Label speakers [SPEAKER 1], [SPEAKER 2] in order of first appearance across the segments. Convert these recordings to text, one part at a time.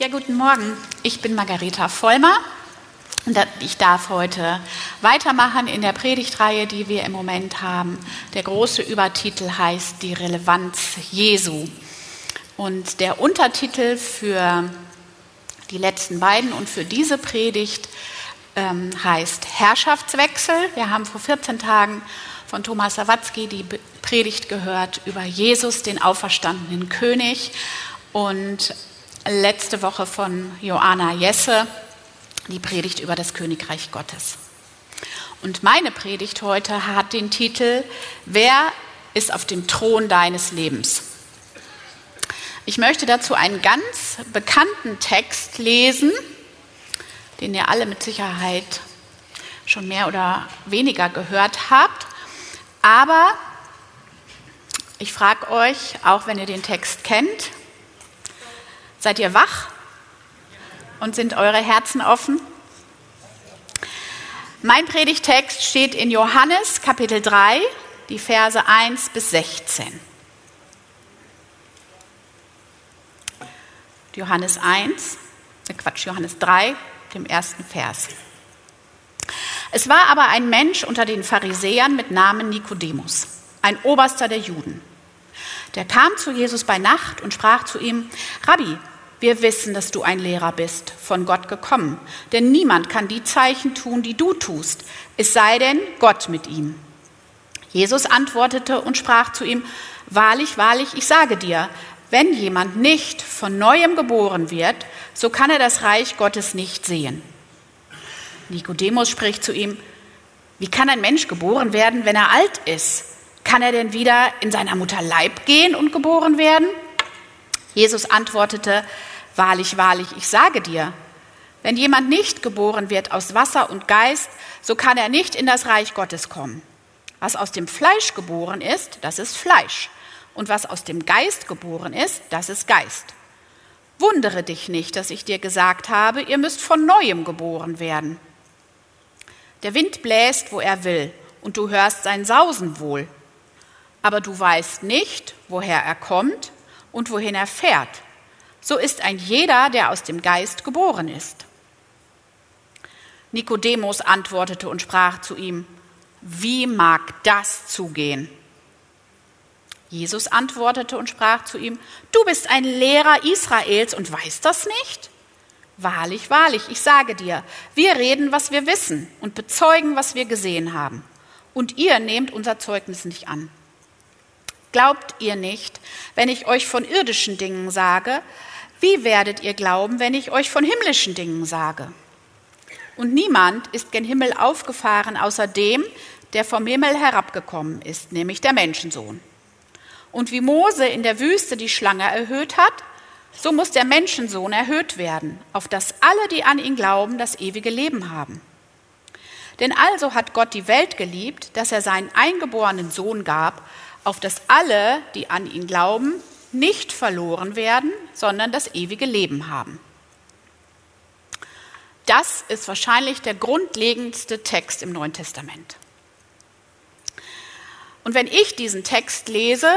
[SPEAKER 1] Ja, guten Morgen. Ich bin Margareta Vollmer und ich darf heute weitermachen in der Predigtreihe, die wir im Moment haben. Der große Übertitel heißt Die Relevanz Jesu. Und der Untertitel für die letzten beiden und für diese Predigt ähm, heißt Herrschaftswechsel. Wir haben vor 14 Tagen von Thomas Sawatzki die Predigt gehört über Jesus, den auferstandenen König. Und letzte Woche von Joanna Jesse die Predigt über das Königreich Gottes. Und meine Predigt heute hat den Titel Wer ist auf dem Thron deines Lebens? Ich möchte dazu einen ganz bekannten Text lesen, den ihr alle mit Sicherheit schon mehr oder weniger gehört habt. Aber ich frage euch, auch wenn ihr den Text kennt, Seid ihr wach? Und sind eure Herzen offen? Mein Predigtext steht in Johannes Kapitel 3, die Verse 1 bis 16. Johannes 1, äh Quatsch, Johannes 3, dem ersten Vers. Es war aber ein Mensch unter den Pharisäern mit Namen Nikodemus, ein Oberster der Juden. Der kam zu Jesus bei Nacht und sprach zu ihm, Rabbi, wir wissen, dass du ein Lehrer bist, von Gott gekommen. Denn niemand kann die Zeichen tun, die du tust, es sei denn Gott mit ihm. Jesus antwortete und sprach zu ihm, Wahrlich, wahrlich, ich sage dir, wenn jemand nicht von neuem geboren wird, so kann er das Reich Gottes nicht sehen. Nikodemus spricht zu ihm, wie kann ein Mensch geboren werden, wenn er alt ist? Kann er denn wieder in seiner Mutter Leib gehen und geboren werden? Jesus antwortete, Wahrlich, wahrlich, ich sage dir, wenn jemand nicht geboren wird aus Wasser und Geist, so kann er nicht in das Reich Gottes kommen. Was aus dem Fleisch geboren ist, das ist Fleisch. Und was aus dem Geist geboren ist, das ist Geist. Wundere dich nicht, dass ich dir gesagt habe, ihr müsst von neuem geboren werden. Der Wind bläst, wo er will, und du hörst sein Sausen wohl. Aber du weißt nicht, woher er kommt und wohin er fährt so ist ein jeder, der aus dem Geist geboren ist. Nikodemus antwortete und sprach zu ihm, wie mag das zugehen? Jesus antwortete und sprach zu ihm, du bist ein Lehrer Israels und weißt das nicht? Wahrlich, wahrlich, ich sage dir, wir reden, was wir wissen und bezeugen, was wir gesehen haben. Und ihr nehmt unser Zeugnis nicht an. Glaubt ihr nicht, wenn ich euch von irdischen Dingen sage, wie werdet ihr glauben, wenn ich euch von himmlischen Dingen sage? Und niemand ist gen Himmel aufgefahren, außer dem, der vom Himmel herabgekommen ist, nämlich der Menschensohn. Und wie Mose in der Wüste die Schlange erhöht hat, so muss der Menschensohn erhöht werden, auf dass alle, die an ihn glauben, das ewige Leben haben. Denn also hat Gott die Welt geliebt, dass er seinen eingeborenen Sohn gab, auf dass alle, die an ihn glauben, nicht verloren werden, sondern das ewige Leben haben. Das ist wahrscheinlich der grundlegendste Text im Neuen Testament. Und wenn ich diesen Text lese,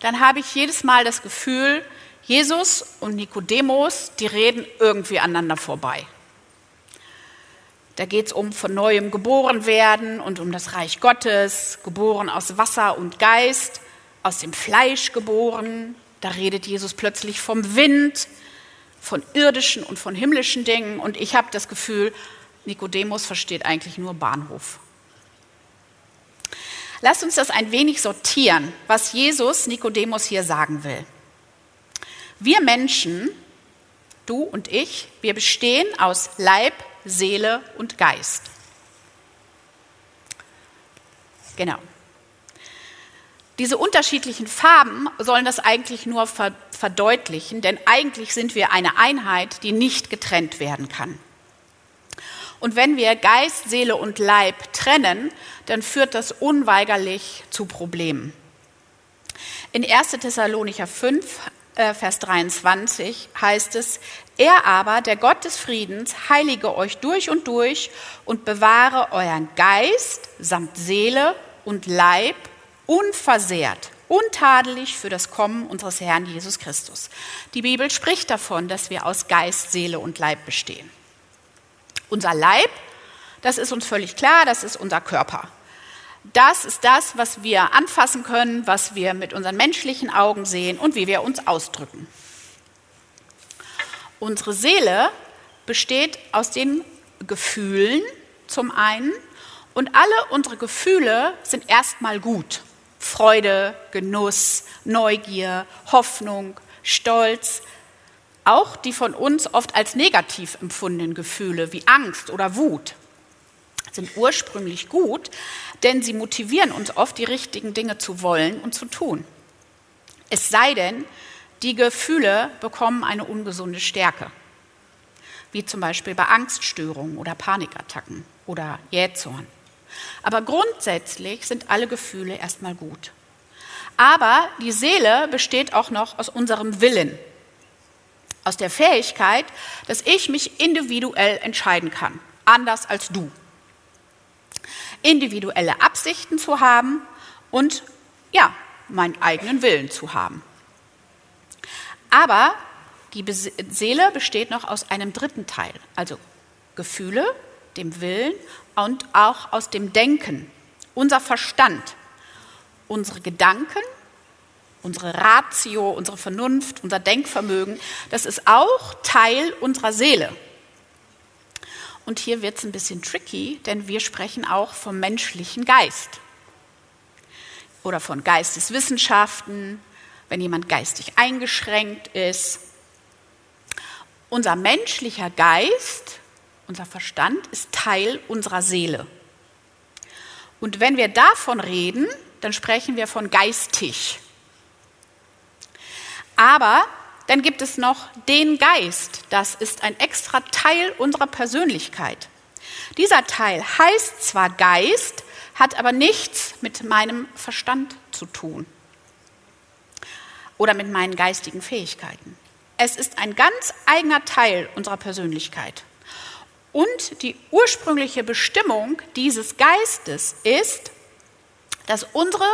[SPEAKER 1] dann habe ich jedes Mal das Gefühl, Jesus und Nikodemus, die reden irgendwie aneinander vorbei. Da geht es um von neuem geboren werden und um das Reich Gottes, geboren aus Wasser und Geist, aus dem Fleisch geboren, da redet Jesus plötzlich vom Wind, von irdischen und von himmlischen Dingen. Und ich habe das Gefühl, Nikodemus versteht eigentlich nur Bahnhof. Lasst uns das ein wenig sortieren, was Jesus Nikodemus hier sagen will. Wir Menschen, du und ich, wir bestehen aus Leib, Seele und Geist. Genau. Diese unterschiedlichen Farben sollen das eigentlich nur verdeutlichen, denn eigentlich sind wir eine Einheit, die nicht getrennt werden kann. Und wenn wir Geist, Seele und Leib trennen, dann führt das unweigerlich zu Problemen. In 1. Thessalonicher 5, äh, Vers 23 heißt es, er aber, der Gott des Friedens, heilige euch durch und durch und bewahre euren Geist samt Seele und Leib unversehrt, untadelig für das Kommen unseres Herrn Jesus Christus. Die Bibel spricht davon, dass wir aus Geist, Seele und Leib bestehen. Unser Leib, das ist uns völlig klar, das ist unser Körper. Das ist das, was wir anfassen können, was wir mit unseren menschlichen Augen sehen und wie wir uns ausdrücken. Unsere Seele besteht aus den Gefühlen zum einen und alle unsere Gefühle sind erstmal gut. Freude, Genuss, Neugier, Hoffnung, Stolz, auch die von uns oft als negativ empfundenen Gefühle wie Angst oder Wut sind ursprünglich gut, denn sie motivieren uns oft, die richtigen Dinge zu wollen und zu tun. Es sei denn, die Gefühle bekommen eine ungesunde Stärke, wie zum Beispiel bei Angststörungen oder Panikattacken oder Jähzorn. Aber grundsätzlich sind alle Gefühle erstmal gut. Aber die Seele besteht auch noch aus unserem Willen, aus der Fähigkeit, dass ich mich individuell entscheiden kann, anders als du individuelle Absichten zu haben und ja, meinen eigenen Willen zu haben. Aber die Seele besteht noch aus einem dritten Teil, also Gefühle, dem Willen und auch aus dem Denken, unser Verstand, unsere Gedanken, unsere Ratio, unsere Vernunft, unser Denkvermögen, das ist auch Teil unserer Seele. Und hier wird es ein bisschen tricky, denn wir sprechen auch vom menschlichen Geist oder von Geisteswissenschaften, wenn jemand geistig eingeschränkt ist. Unser menschlicher Geist, unser Verstand ist Teil unserer Seele. Und wenn wir davon reden, dann sprechen wir von geistig. Aber dann gibt es noch den Geist. Das ist ein extra Teil unserer Persönlichkeit. Dieser Teil heißt zwar Geist, hat aber nichts mit meinem Verstand zu tun oder mit meinen geistigen Fähigkeiten. Es ist ein ganz eigener Teil unserer Persönlichkeit. Und die ursprüngliche Bestimmung dieses Geistes ist, dass unsere,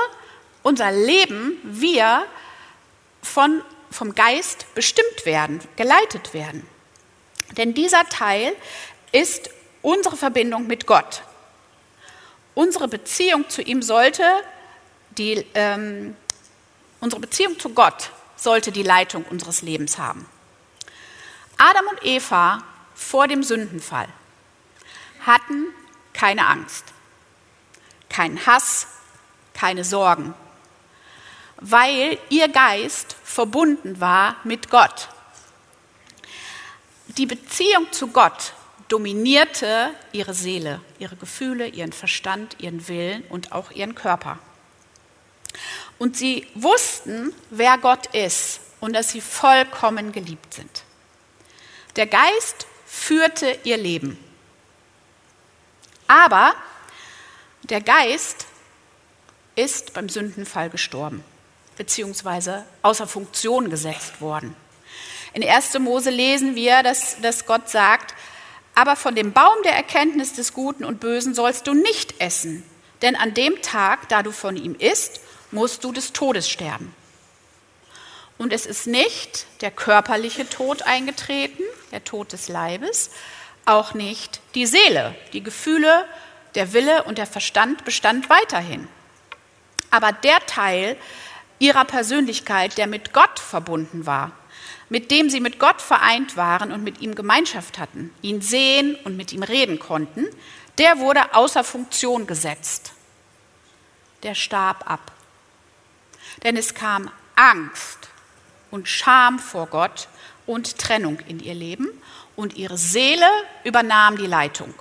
[SPEAKER 1] unser Leben, wir von vom Geist bestimmt werden, geleitet werden. Denn dieser Teil ist unsere Verbindung mit Gott. Unsere Beziehung zu ihm sollte die, ähm, unsere Beziehung zu Gott sollte die Leitung unseres Lebens haben. Adam und Eva vor dem Sündenfall hatten keine Angst, keinen Hass, keine Sorgen, weil ihr Geist verbunden war mit Gott. Die Beziehung zu Gott dominierte ihre Seele, ihre Gefühle, ihren Verstand, ihren Willen und auch ihren Körper. Und sie wussten, wer Gott ist und dass sie vollkommen geliebt sind. Der Geist führte ihr Leben. Aber der Geist ist beim Sündenfall gestorben beziehungsweise außer Funktion gesetzt worden. In 1. Mose lesen wir, dass, dass Gott sagt, aber von dem Baum der Erkenntnis des Guten und Bösen sollst du nicht essen, denn an dem Tag, da du von ihm isst, musst du des Todes sterben. Und es ist nicht der körperliche Tod eingetreten, der Tod des Leibes, auch nicht die Seele, die Gefühle, der Wille und der Verstand bestand weiterhin. Aber der Teil, ihrer Persönlichkeit, der mit Gott verbunden war, mit dem sie mit Gott vereint waren und mit ihm Gemeinschaft hatten, ihn sehen und mit ihm reden konnten, der wurde außer Funktion gesetzt. Der starb ab. Denn es kam Angst und Scham vor Gott und Trennung in ihr Leben und ihre Seele übernahm die Leitung.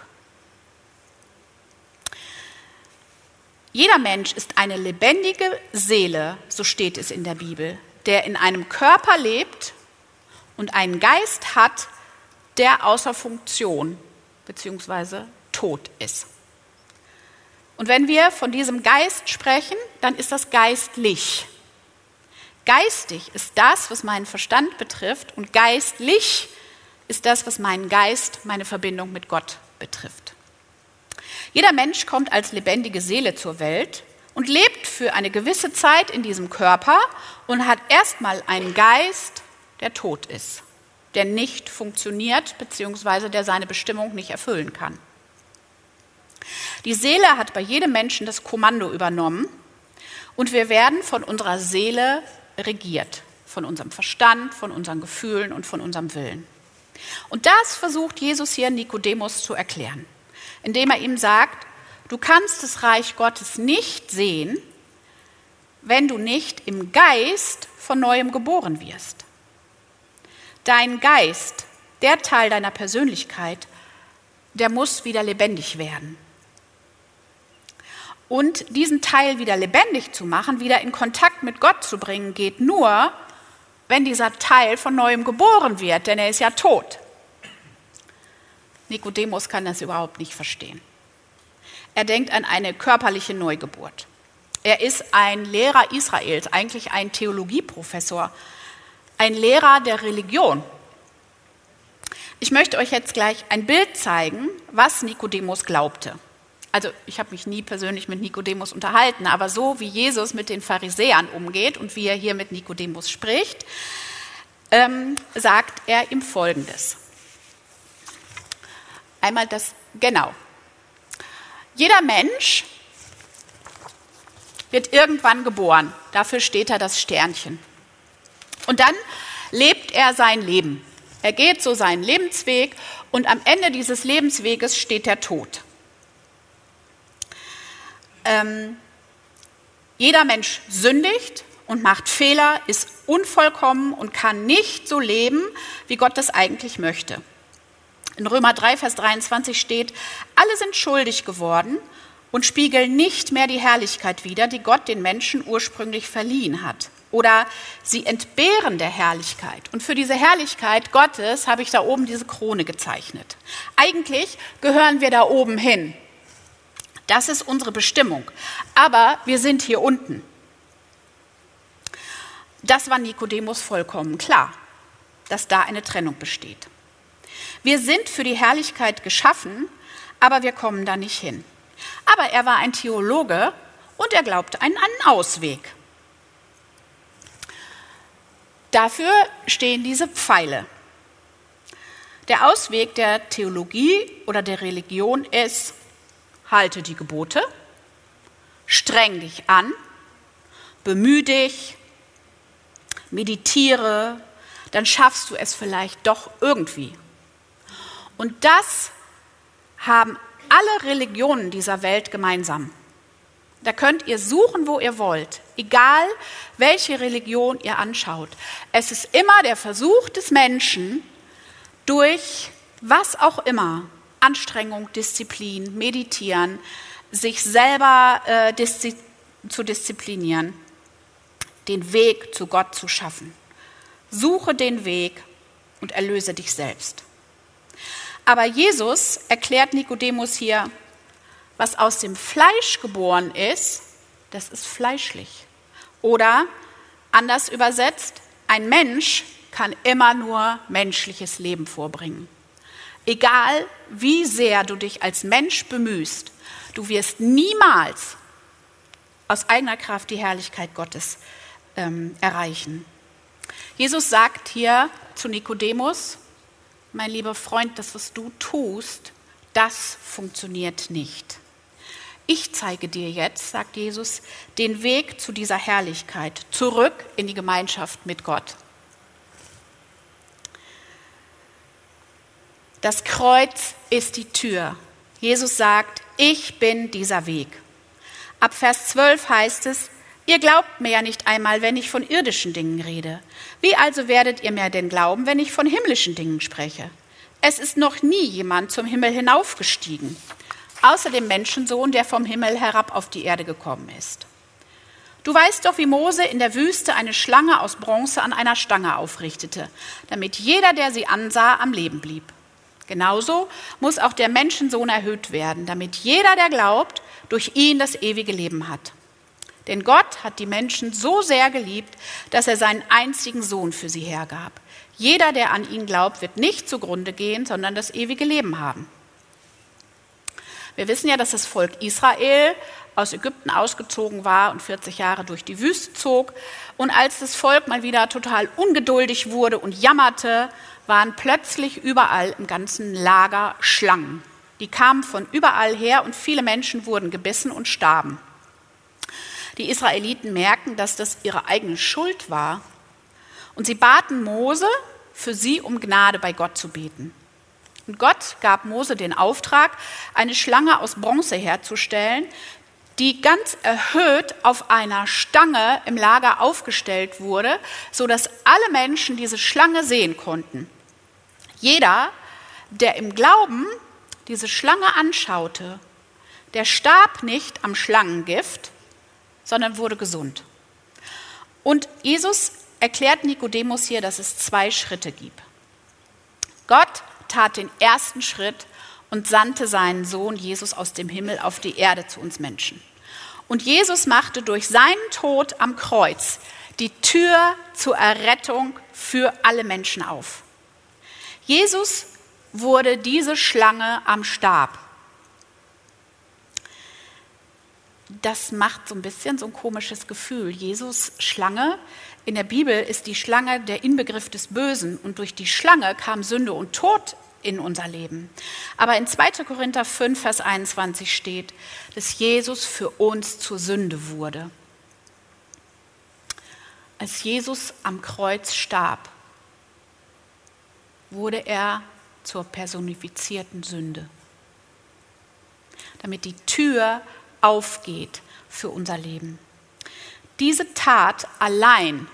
[SPEAKER 1] Jeder Mensch ist eine lebendige Seele, so steht es in der Bibel, der in einem Körper lebt und einen Geist hat, der außer Funktion bzw. tot ist. Und wenn wir von diesem Geist sprechen, dann ist das geistlich. Geistig ist das, was meinen Verstand betrifft, und geistlich ist das, was meinen Geist, meine Verbindung mit Gott betrifft. Jeder Mensch kommt als lebendige Seele zur Welt und lebt für eine gewisse Zeit in diesem Körper und hat erstmal einen Geist, der tot ist, der nicht funktioniert bzw. der seine Bestimmung nicht erfüllen kann. Die Seele hat bei jedem Menschen das Kommando übernommen und wir werden von unserer Seele regiert, von unserem Verstand, von unseren Gefühlen und von unserem Willen. Und das versucht Jesus hier Nikodemus zu erklären, indem er ihm sagt, Du kannst das Reich Gottes nicht sehen, wenn du nicht im Geist von neuem geboren wirst. Dein Geist, der Teil deiner Persönlichkeit, der muss wieder lebendig werden. Und diesen Teil wieder lebendig zu machen, wieder in Kontakt mit Gott zu bringen, geht nur, wenn dieser Teil von neuem geboren wird, denn er ist ja tot. Nikodemus kann das überhaupt nicht verstehen. Er denkt an eine körperliche Neugeburt. Er ist ein Lehrer Israels, eigentlich ein Theologieprofessor, ein Lehrer der Religion. Ich möchte euch jetzt gleich ein Bild zeigen, was Nikodemus glaubte. Also ich habe mich nie persönlich mit Nikodemus unterhalten, aber so wie Jesus mit den Pharisäern umgeht und wie er hier mit Nikodemus spricht, ähm, sagt er ihm Folgendes. Einmal das, genau, jeder Mensch wird irgendwann geboren. Dafür steht da das Sternchen. Und dann lebt er sein Leben. Er geht so seinen Lebensweg und am Ende dieses Lebensweges steht der Tod. Ähm, jeder Mensch sündigt und macht Fehler, ist unvollkommen und kann nicht so leben, wie Gott das eigentlich möchte. In Römer 3, Vers 23 steht, alle sind schuldig geworden und spiegeln nicht mehr die Herrlichkeit wider, die Gott den Menschen ursprünglich verliehen hat. Oder sie entbehren der Herrlichkeit. Und für diese Herrlichkeit Gottes habe ich da oben diese Krone gezeichnet. Eigentlich gehören wir da oben hin. Das ist unsere Bestimmung. Aber wir sind hier unten. Das war Nikodemus vollkommen klar, dass da eine Trennung besteht. Wir sind für die Herrlichkeit geschaffen, aber wir kommen da nicht hin. Aber er war ein Theologe und er glaubte an einen Ausweg. Dafür stehen diese Pfeile. Der Ausweg der Theologie oder der Religion ist, halte die Gebote, streng dich an, bemühe dich, meditiere, dann schaffst du es vielleicht doch irgendwie. Und das haben alle Religionen dieser Welt gemeinsam. Da könnt ihr suchen, wo ihr wollt, egal welche Religion ihr anschaut. Es ist immer der Versuch des Menschen, durch was auch immer, Anstrengung, Disziplin, Meditieren, sich selber äh, diszi zu disziplinieren, den Weg zu Gott zu schaffen. Suche den Weg und erlöse dich selbst. Aber Jesus erklärt Nikodemus hier, was aus dem Fleisch geboren ist, das ist fleischlich. Oder anders übersetzt, ein Mensch kann immer nur menschliches Leben vorbringen. Egal wie sehr du dich als Mensch bemühst, du wirst niemals aus eigener Kraft die Herrlichkeit Gottes ähm, erreichen. Jesus sagt hier zu Nikodemus, mein lieber Freund, das, was du tust, das funktioniert nicht. Ich zeige dir jetzt, sagt Jesus, den Weg zu dieser Herrlichkeit, zurück in die Gemeinschaft mit Gott. Das Kreuz ist die Tür. Jesus sagt, ich bin dieser Weg. Ab Vers 12 heißt es, ihr glaubt mir ja nicht einmal, wenn ich von irdischen Dingen rede. Wie also werdet ihr mir denn glauben, wenn ich von himmlischen Dingen spreche? Es ist noch nie jemand zum Himmel hinaufgestiegen, außer dem Menschensohn, der vom Himmel herab auf die Erde gekommen ist. Du weißt doch, wie Mose in der Wüste eine Schlange aus Bronze an einer Stange aufrichtete, damit jeder, der sie ansah, am Leben blieb. Genauso muss auch der Menschensohn erhöht werden, damit jeder, der glaubt, durch ihn das ewige Leben hat. Denn Gott hat die Menschen so sehr geliebt, dass er seinen einzigen Sohn für sie hergab. Jeder, der an ihn glaubt, wird nicht zugrunde gehen, sondern das ewige Leben haben. Wir wissen ja, dass das Volk Israel aus Ägypten ausgezogen war und 40 Jahre durch die Wüste zog. Und als das Volk mal wieder total ungeduldig wurde und jammerte, waren plötzlich überall im ganzen Lager Schlangen. Die kamen von überall her und viele Menschen wurden gebissen und starben. Die Israeliten merkten, dass das ihre eigene Schuld war. Und sie baten Mose, für sie um Gnade bei Gott zu beten. Und Gott gab Mose den Auftrag, eine Schlange aus Bronze herzustellen, die ganz erhöht auf einer Stange im Lager aufgestellt wurde, sodass alle Menschen diese Schlange sehen konnten. Jeder, der im Glauben diese Schlange anschaute, der starb nicht am Schlangengift, sondern wurde gesund. Und Jesus erklärt Nikodemus hier, dass es zwei Schritte gibt. Gott tat den ersten Schritt und sandte seinen Sohn Jesus aus dem Himmel auf die Erde zu uns Menschen. Und Jesus machte durch seinen Tod am Kreuz die Tür zur Errettung für alle Menschen auf. Jesus wurde diese Schlange am Stab. Das macht so ein bisschen so ein komisches Gefühl. Jesus Schlange. In der Bibel ist die Schlange der Inbegriff des Bösen und durch die Schlange kam Sünde und Tod in unser Leben. Aber in 2. Korinther 5, Vers 21 steht, dass Jesus für uns zur Sünde wurde. Als Jesus am Kreuz starb, wurde er zur personifizierten Sünde, damit die Tür aufgeht für unser Leben. Diese Tat allein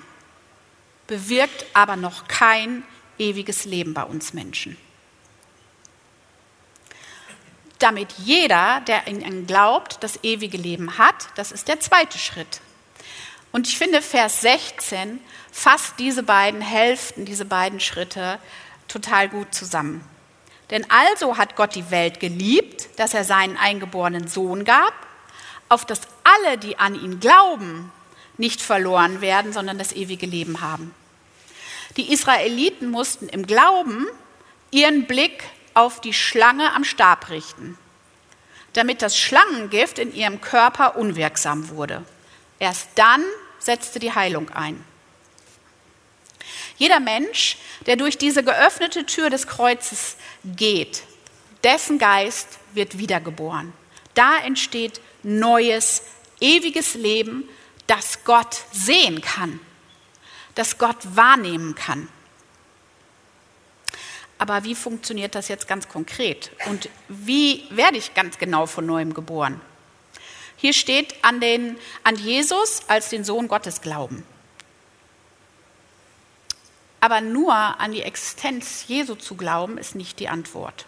[SPEAKER 1] bewirkt aber noch kein ewiges Leben bei uns Menschen. Damit jeder, der in ihn glaubt, das ewige Leben hat, das ist der zweite Schritt. Und ich finde, Vers 16 fasst diese beiden Hälften, diese beiden Schritte total gut zusammen. Denn also hat Gott die Welt geliebt, dass er seinen eingeborenen Sohn gab, auf dass alle, die an ihn glauben, nicht verloren werden, sondern das ewige Leben haben. Die Israeliten mussten im Glauben ihren Blick auf die Schlange am Stab richten, damit das Schlangengift in ihrem Körper unwirksam wurde. Erst dann setzte die Heilung ein. Jeder Mensch, der durch diese geöffnete Tür des Kreuzes geht, dessen Geist wird wiedergeboren. Da entsteht neues, ewiges Leben, das Gott sehen kann, das Gott wahrnehmen kann. Aber wie funktioniert das jetzt ganz konkret? Und wie werde ich ganz genau von neuem geboren? Hier steht an, den, an Jesus als den Sohn Gottes glauben. Aber nur an die Existenz Jesu zu glauben, ist nicht die Antwort.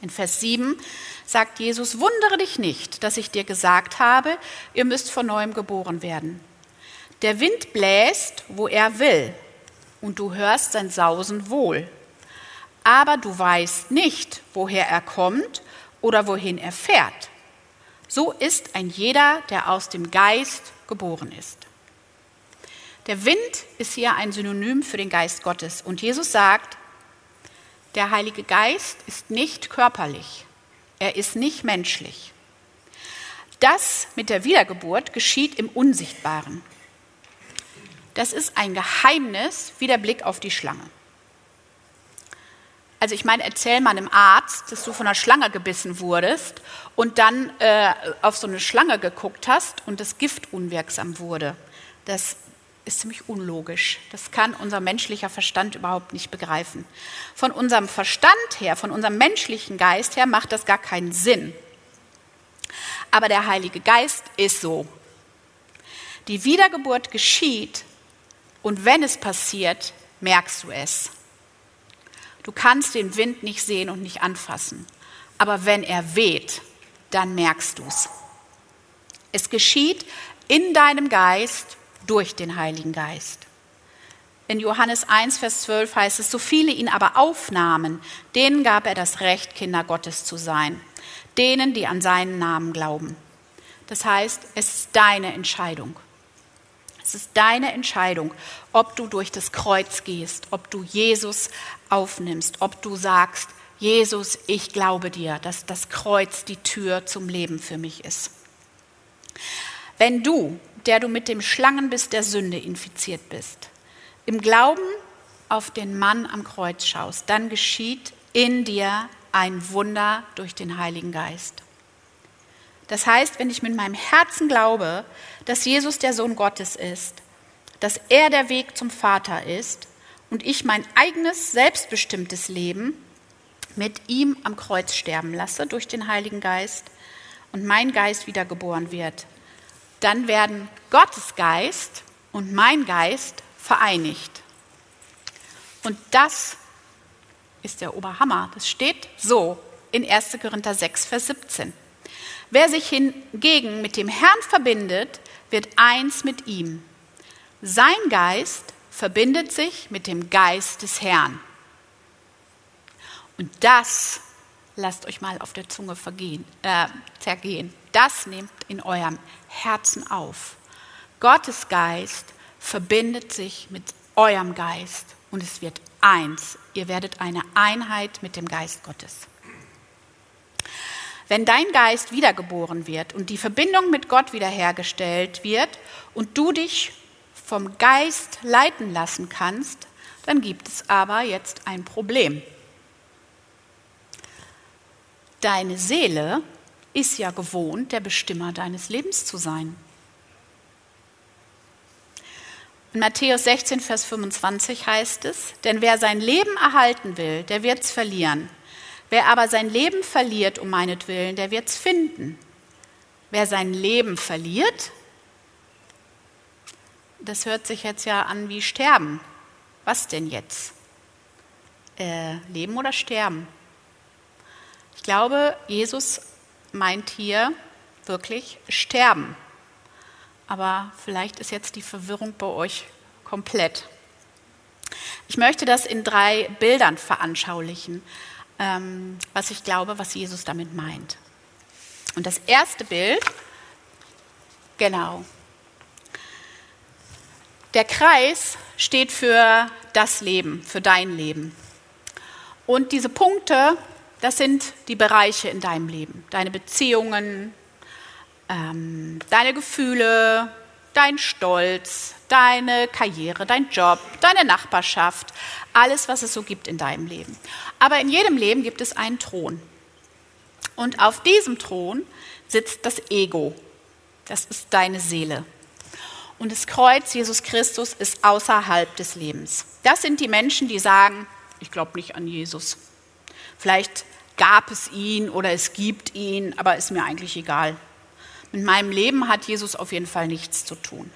[SPEAKER 1] In Vers 7 sagt Jesus, wundere dich nicht, dass ich dir gesagt habe, ihr müsst von neuem geboren werden. Der Wind bläst, wo er will, und du hörst sein Sausen wohl. Aber du weißt nicht, woher er kommt oder wohin er fährt. So ist ein jeder, der aus dem Geist geboren ist. Der Wind ist hier ein Synonym für den Geist Gottes. Und Jesus sagt, der Heilige Geist ist nicht körperlich, er ist nicht menschlich. Das mit der Wiedergeburt geschieht im Unsichtbaren. Das ist ein Geheimnis wie der Blick auf die Schlange. Also ich meine, erzähl mal einem Arzt, dass du von einer Schlange gebissen wurdest und dann äh, auf so eine Schlange geguckt hast und das Gift unwirksam wurde. Das ist ziemlich unlogisch. Das kann unser menschlicher Verstand überhaupt nicht begreifen. Von unserem Verstand her, von unserem menschlichen Geist her macht das gar keinen Sinn. Aber der Heilige Geist ist so. Die Wiedergeburt geschieht und wenn es passiert, merkst du es. Du kannst den Wind nicht sehen und nicht anfassen, aber wenn er weht, dann merkst du es. Es geschieht in deinem Geist durch den Heiligen Geist. In Johannes 1, Vers 12 heißt es, so viele ihn aber aufnahmen, denen gab er das Recht, Kinder Gottes zu sein, denen, die an seinen Namen glauben. Das heißt, es ist deine Entscheidung. Es ist deine Entscheidung, ob du durch das Kreuz gehst, ob du Jesus aufnimmst, ob du sagst, Jesus, ich glaube dir, dass das Kreuz die Tür zum Leben für mich ist. Wenn du, der du mit dem Schlangenbiss der Sünde infiziert bist, im Glauben auf den Mann am Kreuz schaust, dann geschieht in dir ein Wunder durch den Heiligen Geist. Das heißt, wenn ich mit meinem Herzen glaube, dass Jesus der Sohn Gottes ist, dass er der Weg zum Vater ist und ich mein eigenes selbstbestimmtes Leben mit ihm am Kreuz sterben lasse durch den Heiligen Geist und mein Geist wiedergeboren wird, dann werden Gottes Geist und mein Geist vereinigt. Und das ist der Oberhammer. Das steht so in 1. Korinther 6, Vers 17. Wer sich hingegen mit dem Herrn verbindet, wird eins mit ihm. Sein Geist verbindet sich mit dem Geist des Herrn. Und das lasst euch mal auf der Zunge vergehen, äh, zergehen. Das nehmt in eurem Herzen auf. Gottes Geist verbindet sich mit eurem Geist und es wird eins. Ihr werdet eine Einheit mit dem Geist Gottes. Wenn dein Geist wiedergeboren wird und die Verbindung mit Gott wiederhergestellt wird und du dich vom Geist leiten lassen kannst, dann gibt es aber jetzt ein Problem. Deine Seele ist ja gewohnt, der Bestimmer deines Lebens zu sein. In Matthäus 16, Vers 25 heißt es, denn wer sein Leben erhalten will, der wird es verlieren. Wer aber sein Leben verliert um meinetwillen, der wird es finden. Wer sein Leben verliert, das hört sich jetzt ja an wie sterben. Was denn jetzt? Äh, leben oder sterben? Ich glaube, Jesus meint hier wirklich sterben. Aber vielleicht ist jetzt die Verwirrung bei euch komplett. Ich möchte das in drei Bildern veranschaulichen, ähm, was ich glaube, was Jesus damit meint. Und das erste Bild, genau. Der Kreis steht für das Leben, für dein Leben. Und diese Punkte das sind die Bereiche in deinem Leben. Deine Beziehungen, ähm, deine Gefühle, dein Stolz, deine Karriere, dein Job, deine Nachbarschaft, alles, was es so gibt in deinem Leben. Aber in jedem Leben gibt es einen Thron. Und auf diesem Thron sitzt das Ego. Das ist deine Seele. Und das Kreuz Jesus Christus ist außerhalb des Lebens. Das sind die Menschen, die sagen, ich glaube nicht an Jesus. Vielleicht gab es ihn oder es gibt ihn, aber ist mir eigentlich egal. Mit meinem Leben hat Jesus auf jeden Fall nichts zu tun.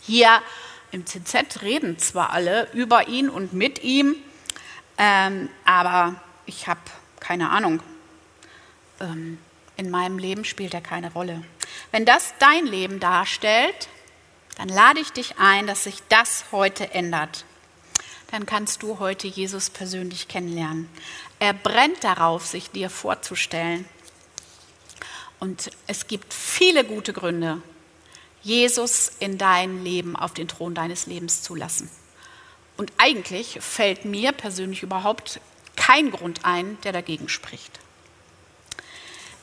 [SPEAKER 1] Hier im CZ reden zwar alle über ihn und mit ihm, ähm, aber ich habe keine Ahnung. Ähm, in meinem Leben spielt er keine Rolle. Wenn das dein Leben darstellt, dann lade ich dich ein, dass sich das heute ändert. Dann kannst du heute Jesus persönlich kennenlernen. Er brennt darauf, sich dir vorzustellen. Und es gibt viele gute Gründe, Jesus in dein Leben, auf den Thron deines Lebens zu lassen. Und eigentlich fällt mir persönlich überhaupt kein Grund ein, der dagegen spricht.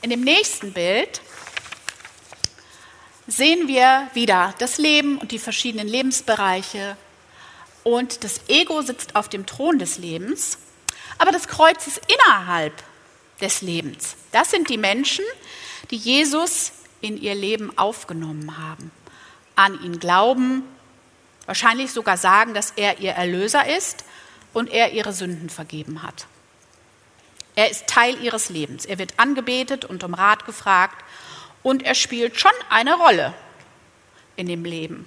[SPEAKER 1] In dem nächsten Bild sehen wir wieder das Leben und die verschiedenen Lebensbereiche. Und das Ego sitzt auf dem Thron des Lebens aber das Kreuz ist innerhalb des Lebens. Das sind die Menschen, die Jesus in ihr Leben aufgenommen haben, an ihn glauben, wahrscheinlich sogar sagen, dass er ihr Erlöser ist und er ihre Sünden vergeben hat. Er ist Teil ihres Lebens. Er wird angebetet und um Rat gefragt und er spielt schon eine Rolle in dem Leben.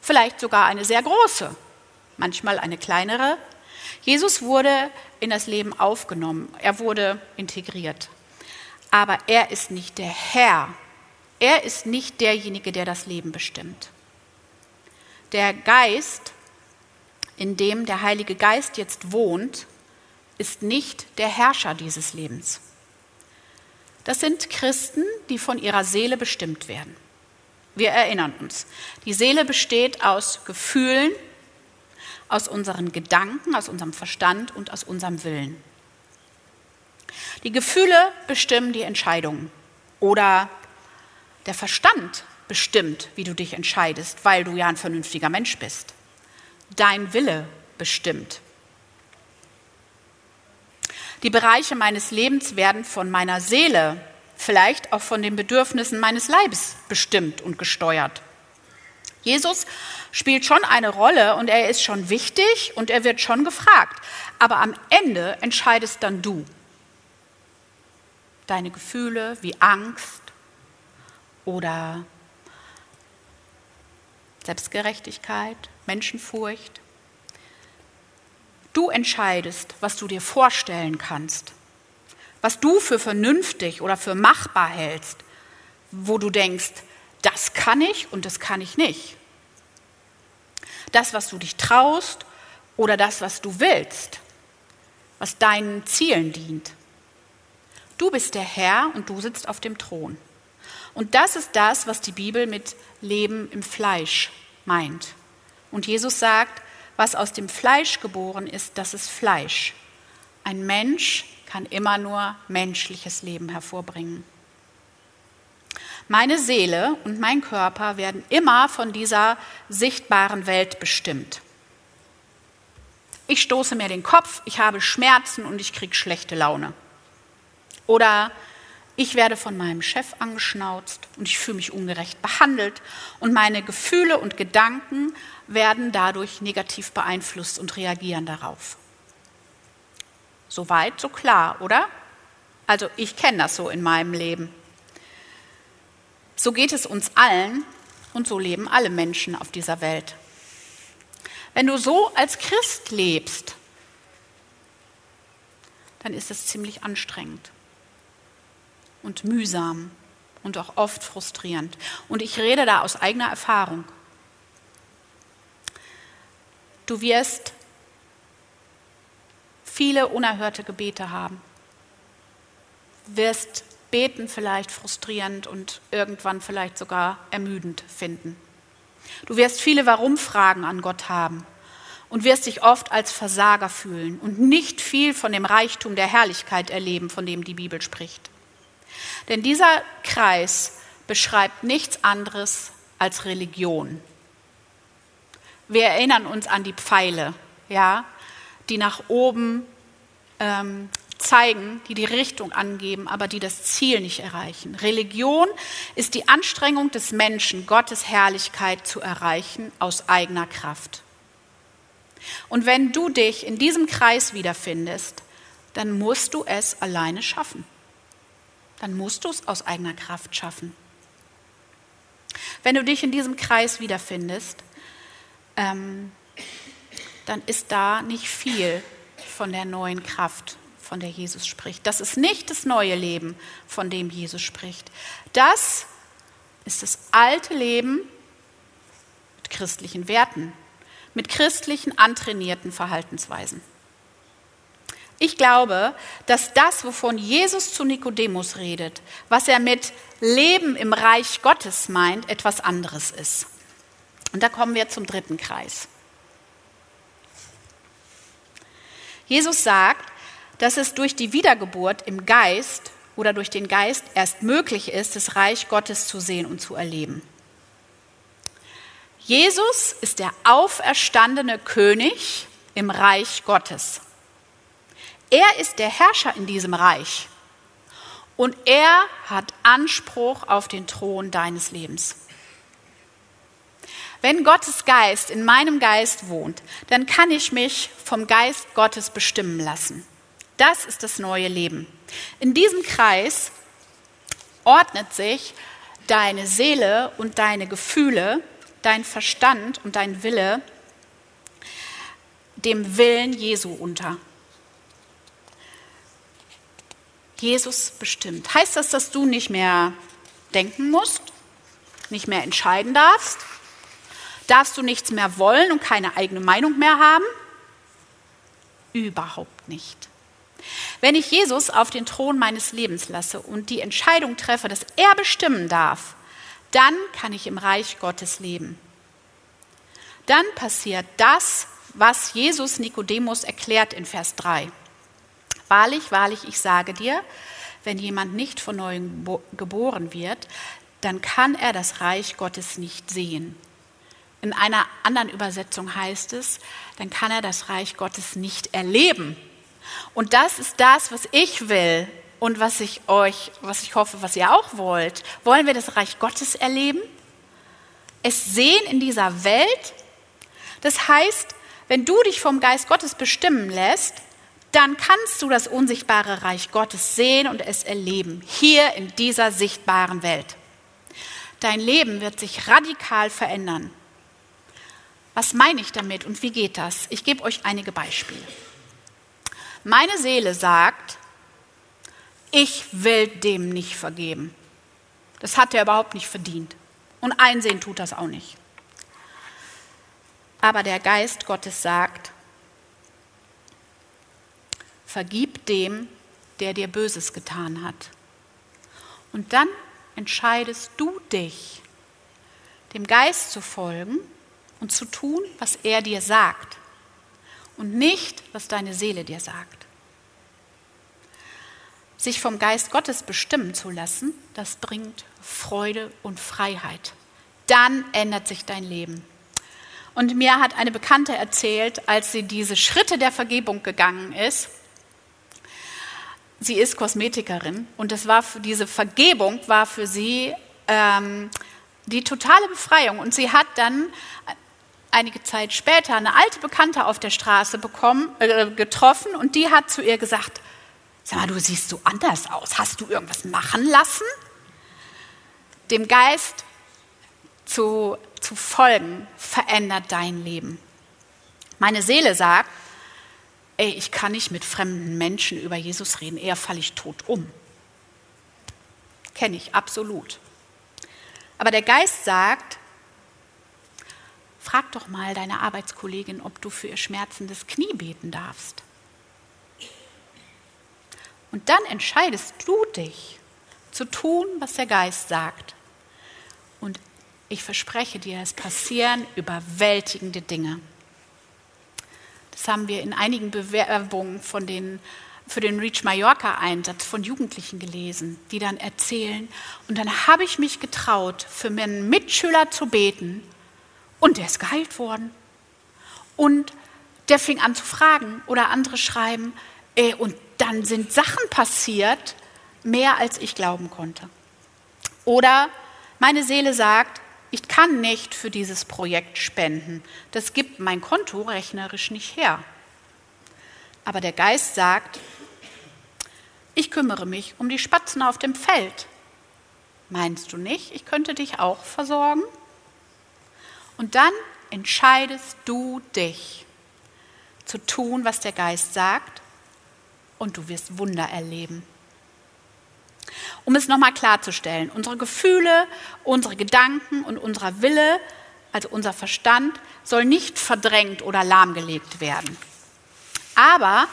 [SPEAKER 1] Vielleicht sogar eine sehr große, manchmal eine kleinere, Jesus wurde in das Leben aufgenommen, er wurde integriert. Aber er ist nicht der Herr, er ist nicht derjenige, der das Leben bestimmt. Der Geist, in dem der Heilige Geist jetzt wohnt, ist nicht der Herrscher dieses Lebens. Das sind Christen, die von ihrer Seele bestimmt werden. Wir erinnern uns, die Seele besteht aus Gefühlen, aus unseren Gedanken, aus unserem Verstand und aus unserem Willen. Die Gefühle bestimmen die Entscheidungen. Oder der Verstand bestimmt, wie du dich entscheidest, weil du ja ein vernünftiger Mensch bist. Dein Wille bestimmt. Die Bereiche meines Lebens werden von meiner Seele, vielleicht auch von den Bedürfnissen meines Leibes bestimmt und gesteuert. Jesus spielt schon eine Rolle und er ist schon wichtig und er wird schon gefragt. Aber am Ende entscheidest dann du. Deine Gefühle wie Angst oder Selbstgerechtigkeit, Menschenfurcht. Du entscheidest, was du dir vorstellen kannst, was du für vernünftig oder für machbar hältst, wo du denkst, das kann ich und das kann ich nicht. Das, was du dich traust oder das, was du willst, was deinen Zielen dient. Du bist der Herr und du sitzt auf dem Thron. Und das ist das, was die Bibel mit Leben im Fleisch meint. Und Jesus sagt, was aus dem Fleisch geboren ist, das ist Fleisch. Ein Mensch kann immer nur menschliches Leben hervorbringen. Meine Seele und mein Körper werden immer von dieser sichtbaren Welt bestimmt. Ich stoße mir den Kopf, ich habe Schmerzen und ich kriege schlechte Laune. Oder ich werde von meinem Chef angeschnauzt und ich fühle mich ungerecht behandelt und meine Gefühle und Gedanken werden dadurch negativ beeinflusst und reagieren darauf. Soweit, so klar, oder? Also ich kenne das so in meinem Leben. So geht es uns allen und so leben alle Menschen auf dieser Welt. Wenn du so als Christ lebst, dann ist es ziemlich anstrengend und mühsam und auch oft frustrierend. Und ich rede da aus eigener Erfahrung. Du wirst viele unerhörte Gebete haben, wirst beten vielleicht frustrierend und irgendwann vielleicht sogar ermüdend finden. Du wirst viele Warum-Fragen an Gott haben und wirst dich oft als Versager fühlen und nicht viel von dem Reichtum der Herrlichkeit erleben, von dem die Bibel spricht. Denn dieser Kreis beschreibt nichts anderes als Religion. Wir erinnern uns an die Pfeile, ja, die nach oben ähm, zeigen, die die Richtung angeben, aber die das Ziel nicht erreichen. Religion ist die Anstrengung des Menschen, Gottes Herrlichkeit zu erreichen aus eigener Kraft. Und wenn du dich in diesem Kreis wiederfindest, dann musst du es alleine schaffen dann musst du es aus eigener Kraft schaffen. Wenn du dich in diesem Kreis wiederfindest, ähm, dann ist da nicht viel von der neuen Kraft, von der Jesus spricht. Das ist nicht das neue Leben, von dem Jesus spricht. Das ist das alte Leben mit christlichen Werten, mit christlichen antrainierten Verhaltensweisen. Ich glaube, dass das, wovon Jesus zu Nikodemus redet, was er mit Leben im Reich Gottes meint, etwas anderes ist. Und da kommen wir zum dritten Kreis. Jesus sagt, dass es durch die Wiedergeburt im Geist oder durch den Geist erst möglich ist, das Reich Gottes zu sehen und zu erleben. Jesus ist der auferstandene König im Reich Gottes. Er ist der Herrscher in diesem Reich und er hat Anspruch auf den Thron deines Lebens. Wenn Gottes Geist in meinem Geist wohnt, dann kann ich mich vom Geist Gottes bestimmen lassen. Das ist das neue Leben. In diesem Kreis ordnet sich deine Seele und deine Gefühle, dein Verstand und dein Wille dem Willen Jesu unter. Jesus bestimmt. Heißt das, dass du nicht mehr denken musst, nicht mehr entscheiden darfst? Darfst du nichts mehr wollen und keine eigene Meinung mehr haben? Überhaupt nicht. Wenn ich Jesus auf den Thron meines Lebens lasse und die Entscheidung treffe, dass er bestimmen darf, dann kann ich im Reich Gottes leben. Dann passiert das, was Jesus Nikodemus erklärt in Vers 3. Wahrlich, wahrlich, ich sage dir, wenn jemand nicht von neuem geboren wird, dann kann er das Reich Gottes nicht sehen. In einer anderen Übersetzung heißt es, dann kann er das Reich Gottes nicht erleben. Und das ist das, was ich will und was ich euch, was ich hoffe, was ihr auch wollt. Wollen wir das Reich Gottes erleben? Es sehen in dieser Welt? Das heißt, wenn du dich vom Geist Gottes bestimmen lässt, dann kannst du das unsichtbare Reich Gottes sehen und es erleben, hier in dieser sichtbaren Welt. Dein Leben wird sich radikal verändern. Was meine ich damit und wie geht das? Ich gebe euch einige Beispiele. Meine Seele sagt, ich will dem nicht vergeben. Das hat er überhaupt nicht verdient. Und einsehen tut das auch nicht. Aber der Geist Gottes sagt, vergib dem, der dir Böses getan hat. Und dann entscheidest du dich, dem Geist zu folgen und zu tun, was er dir sagt und nicht, was deine Seele dir sagt. Sich vom Geist Gottes bestimmen zu lassen, das bringt Freude und Freiheit. Dann ändert sich dein Leben. Und mir hat eine Bekannte erzählt, als sie diese Schritte der Vergebung gegangen ist, sie ist Kosmetikerin und das war für diese Vergebung war für sie ähm, die totale Befreiung. Und sie hat dann einige Zeit später eine alte Bekannte auf der Straße bekommen, äh, getroffen und die hat zu ihr gesagt, sag mal, du siehst so anders aus. Hast du irgendwas machen lassen? Dem Geist zu, zu folgen verändert dein Leben. Meine Seele sagt, ey, ich kann nicht mit fremden Menschen über Jesus reden, eher falle ich tot um. Kenne ich absolut. Aber der Geist sagt, Frag doch mal deine Arbeitskollegin, ob du für ihr schmerzendes Knie beten darfst. Und dann entscheidest du dich zu tun, was der Geist sagt. Und ich verspreche dir, es passieren überwältigende Dinge. Das haben wir in einigen Bewerbungen von den, für den Reach Mallorca-Einsatz von Jugendlichen gelesen, die dann erzählen. Und dann habe ich mich getraut, für meinen Mitschüler zu beten und der ist geheilt worden. Und der fing an zu fragen oder andere schreiben. Äh, und dann sind Sachen passiert, mehr als ich glauben konnte. Oder meine Seele sagt, ich kann nicht für dieses Projekt spenden. Das gibt mein Konto rechnerisch nicht her. Aber der Geist sagt, ich kümmere mich um die Spatzen auf dem Feld. Meinst du nicht, ich könnte dich auch versorgen? Und dann entscheidest du dich zu tun, was der Geist sagt, und du wirst Wunder erleben. Um es nochmal klarzustellen, unsere Gefühle, unsere Gedanken und unser Wille, also unser Verstand, soll nicht verdrängt oder lahmgelegt werden. Aber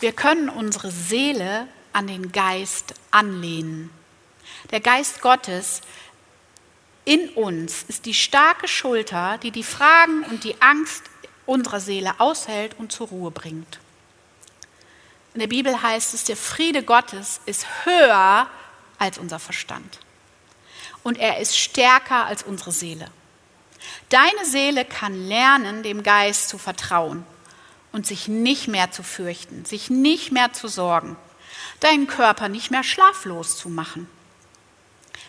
[SPEAKER 1] wir können unsere Seele an den Geist anlehnen. Der Geist Gottes in uns ist die starke Schulter, die die Fragen und die Angst unserer Seele aushält und zur Ruhe bringt. In der Bibel heißt es, der Friede Gottes ist höher als unser Verstand. Und er ist stärker als unsere Seele. Deine Seele kann lernen, dem Geist zu vertrauen und sich nicht mehr zu fürchten, sich nicht mehr zu sorgen, deinen Körper nicht mehr schlaflos zu machen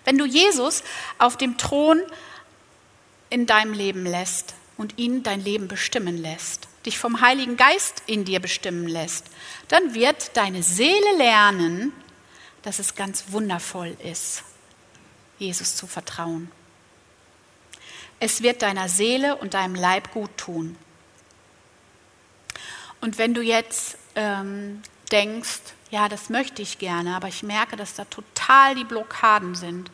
[SPEAKER 1] wenn du Jesus auf dem Thron in deinem Leben lässt und ihn dein Leben bestimmen lässt, dich vom Heiligen Geist in dir bestimmen lässt, dann wird deine Seele lernen, dass es ganz wundervoll ist, Jesus zu vertrauen. Es wird deiner Seele und deinem Leib gut tun. Und wenn du jetzt ähm, denkst, ja, das möchte ich gerne, aber ich merke, dass da total die Blockaden sind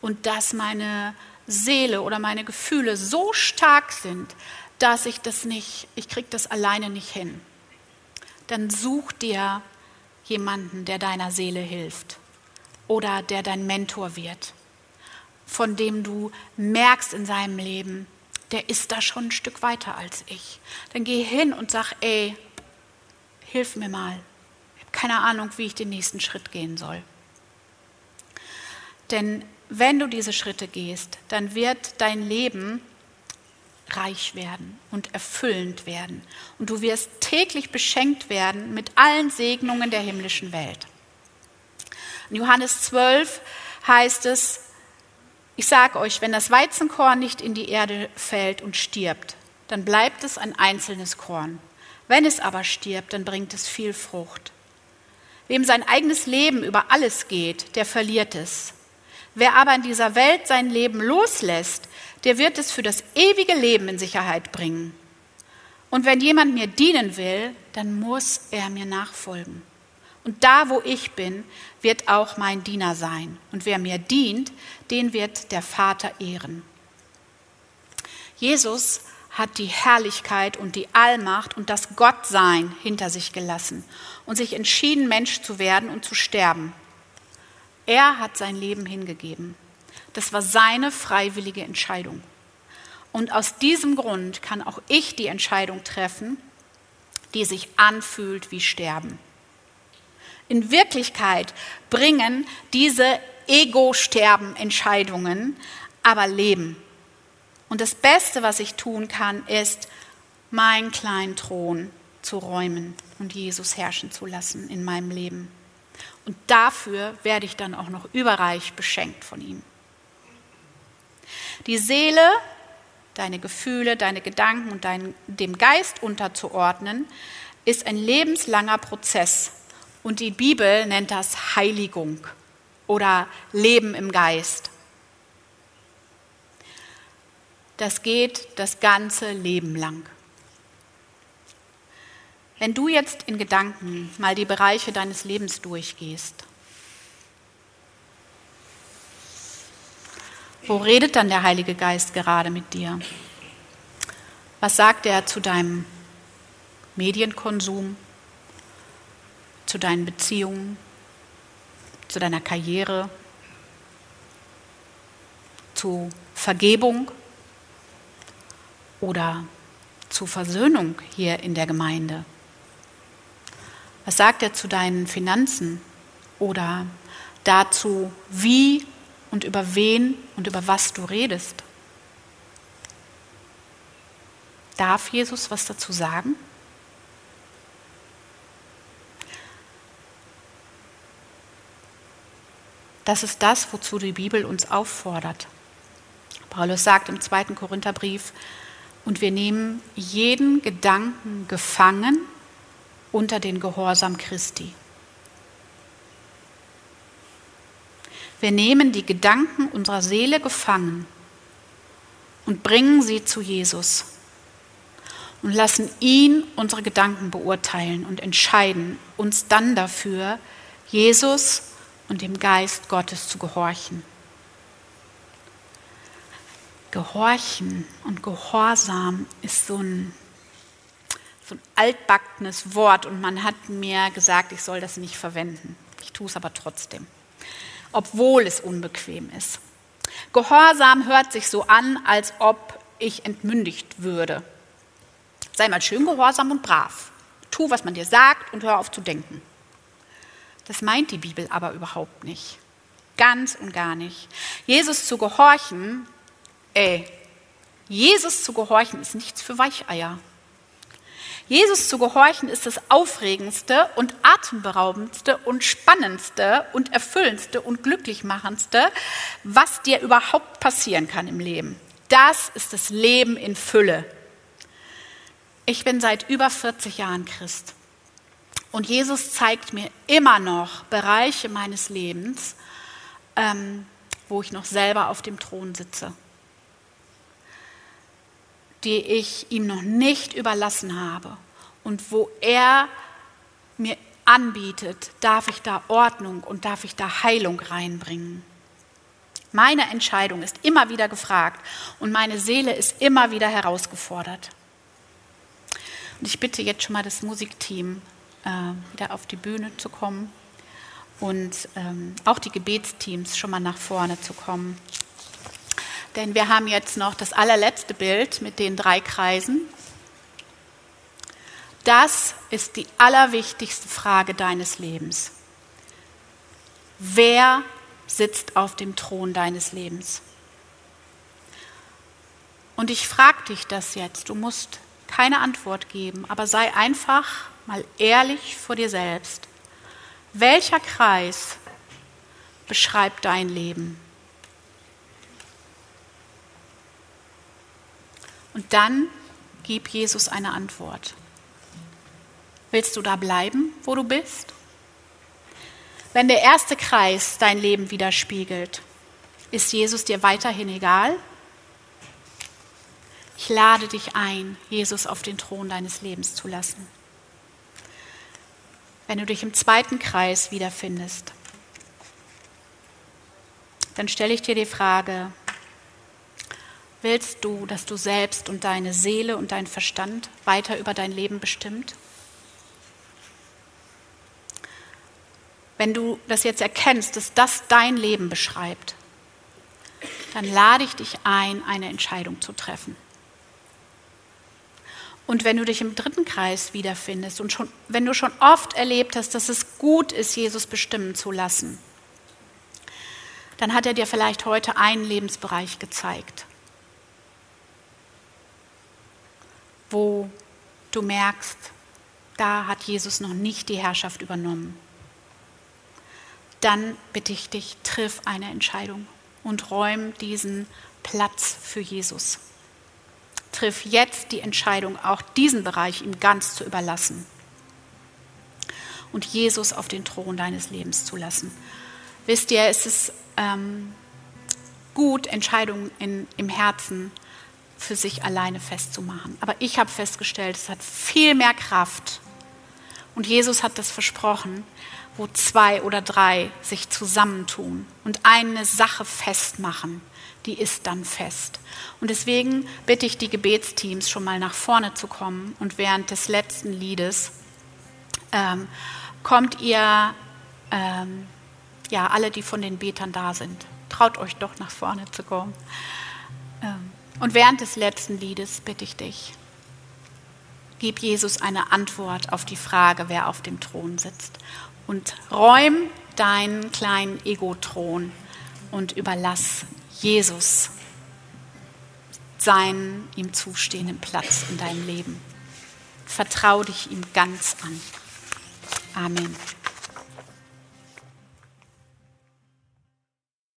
[SPEAKER 1] und dass meine Seele oder meine Gefühle so stark sind, dass ich das nicht, ich kriege das alleine nicht hin. Dann such dir jemanden, der deiner Seele hilft oder der dein Mentor wird, von dem du merkst in seinem Leben, der ist da schon ein Stück weiter als ich. Dann geh hin und sag, ey, hilf mir mal keine Ahnung, wie ich den nächsten Schritt gehen soll. Denn wenn du diese Schritte gehst, dann wird dein Leben reich werden und erfüllend werden. Und du wirst täglich beschenkt werden mit allen Segnungen der himmlischen Welt. In Johannes 12 heißt es, ich sage euch, wenn das Weizenkorn nicht in die Erde fällt und stirbt, dann bleibt es ein einzelnes Korn. Wenn es aber stirbt, dann bringt es viel Frucht. Wem sein eigenes Leben über alles geht, der verliert es. Wer aber in dieser Welt sein Leben loslässt, der wird es für das ewige Leben in Sicherheit bringen. Und wenn jemand mir dienen will, dann muss er mir nachfolgen. Und da, wo ich bin, wird auch mein Diener sein. Und wer mir dient, den wird der Vater ehren. Jesus hat die Herrlichkeit und die Allmacht und das Gottsein hinter sich gelassen und sich entschieden, Mensch zu werden und zu sterben. Er hat sein Leben hingegeben. Das war seine freiwillige Entscheidung. Und aus diesem Grund kann auch ich die Entscheidung treffen, die sich anfühlt wie Sterben. In Wirklichkeit bringen diese Ego-Sterben-Entscheidungen aber Leben. Und das Beste, was ich tun kann, ist, meinen kleinen Thron zu räumen und Jesus herrschen zu lassen in meinem Leben. Und dafür werde ich dann auch noch überreich beschenkt von ihm. Die Seele, deine Gefühle, deine Gedanken und dein, dem Geist unterzuordnen, ist ein lebenslanger Prozess. Und die Bibel nennt das Heiligung oder Leben im Geist. Das geht das ganze Leben lang. Wenn du jetzt in Gedanken mal die Bereiche deines Lebens durchgehst, wo redet dann der Heilige Geist gerade mit dir? Was sagt er zu deinem Medienkonsum, zu deinen Beziehungen, zu deiner Karriere, zu Vergebung oder zu Versöhnung hier in der Gemeinde? Was sagt er zu deinen Finanzen oder dazu, wie und über wen und über was du redest? Darf Jesus was dazu sagen? Das ist das, wozu die Bibel uns auffordert. Paulus sagt im zweiten Korintherbrief, und wir nehmen jeden Gedanken gefangen unter den Gehorsam Christi. Wir nehmen die Gedanken unserer Seele gefangen und bringen sie zu Jesus und lassen ihn unsere Gedanken beurteilen und entscheiden uns dann dafür, Jesus und dem Geist Gottes zu gehorchen. Gehorchen und Gehorsam ist so ein so ein altbackenes Wort und man hat mir gesagt, ich soll das nicht verwenden. Ich tue es aber trotzdem, obwohl es unbequem ist. Gehorsam hört sich so an, als ob ich entmündigt würde. Sei mal schön gehorsam und brav. Tu, was man dir sagt und hör auf zu denken. Das meint die Bibel aber überhaupt nicht. Ganz und gar nicht. Jesus zu gehorchen, ey, Jesus zu gehorchen ist nichts für Weicheier. Jesus zu gehorchen ist das Aufregendste und Atemberaubendste und Spannendste und Erfüllendste und Glücklichmachendste, was dir überhaupt passieren kann im Leben. Das ist das Leben in Fülle. Ich bin seit über 40 Jahren Christ. Und Jesus zeigt mir immer noch Bereiche meines Lebens, ähm, wo ich noch selber auf dem Thron sitze die ich ihm noch nicht überlassen habe und wo er mir anbietet, darf ich da Ordnung und darf ich da Heilung reinbringen. Meine Entscheidung ist immer wieder gefragt und meine Seele ist immer wieder herausgefordert. Und ich bitte jetzt schon mal das Musikteam, äh, wieder auf die Bühne zu kommen und ähm, auch die Gebetsteams schon mal nach vorne zu kommen. Denn wir haben jetzt noch das allerletzte Bild mit den drei Kreisen. das ist die allerwichtigste Frage deines Lebens. Wer sitzt auf dem Thron deines Lebens? Und ich frage dich das jetzt. Du musst keine Antwort geben, aber sei einfach mal ehrlich vor dir selbst. Welcher Kreis beschreibt dein Leben? Und dann gib Jesus eine Antwort. Willst du da bleiben, wo du bist? Wenn der erste Kreis dein Leben widerspiegelt, ist Jesus dir weiterhin egal? Ich lade dich ein, Jesus auf den Thron deines Lebens zu lassen. Wenn du dich im zweiten Kreis wiederfindest, dann stelle ich dir die Frage, willst du, dass du selbst und deine Seele und dein Verstand weiter über dein Leben bestimmt? Wenn du das jetzt erkennst, dass das dein Leben beschreibt, dann lade ich dich ein, eine Entscheidung zu treffen. Und wenn du dich im dritten Kreis wiederfindest und schon, wenn du schon oft erlebt hast, dass es gut ist, Jesus bestimmen zu lassen, dann hat er dir vielleicht heute einen Lebensbereich gezeigt, wo du merkst, da hat Jesus noch nicht die Herrschaft übernommen. Dann bitte ich dich, triff eine Entscheidung und räum diesen Platz für Jesus triff jetzt die Entscheidung, auch diesen Bereich ihm ganz zu überlassen und Jesus auf den Thron deines Lebens zu lassen. Wisst ihr, es ist ähm, gut, Entscheidungen in, im Herzen für sich alleine festzumachen. Aber ich habe festgestellt, es hat viel mehr Kraft. Und Jesus hat das versprochen, wo zwei oder drei sich zusammentun und eine Sache festmachen die ist dann fest. Und deswegen bitte ich die Gebetsteams schon mal nach vorne zu kommen und während des letzten Liedes ähm, kommt ihr, ähm, ja, alle, die von den Betern da sind, traut euch doch nach vorne zu kommen. Ähm, und während des letzten Liedes bitte ich dich, gib Jesus eine Antwort auf die Frage, wer auf dem Thron sitzt. Und räum deinen kleinen Ego-Thron und überlass Jesus seinen ihm zustehenden Platz in deinem Leben. Vertrau dich ihm ganz an. Amen.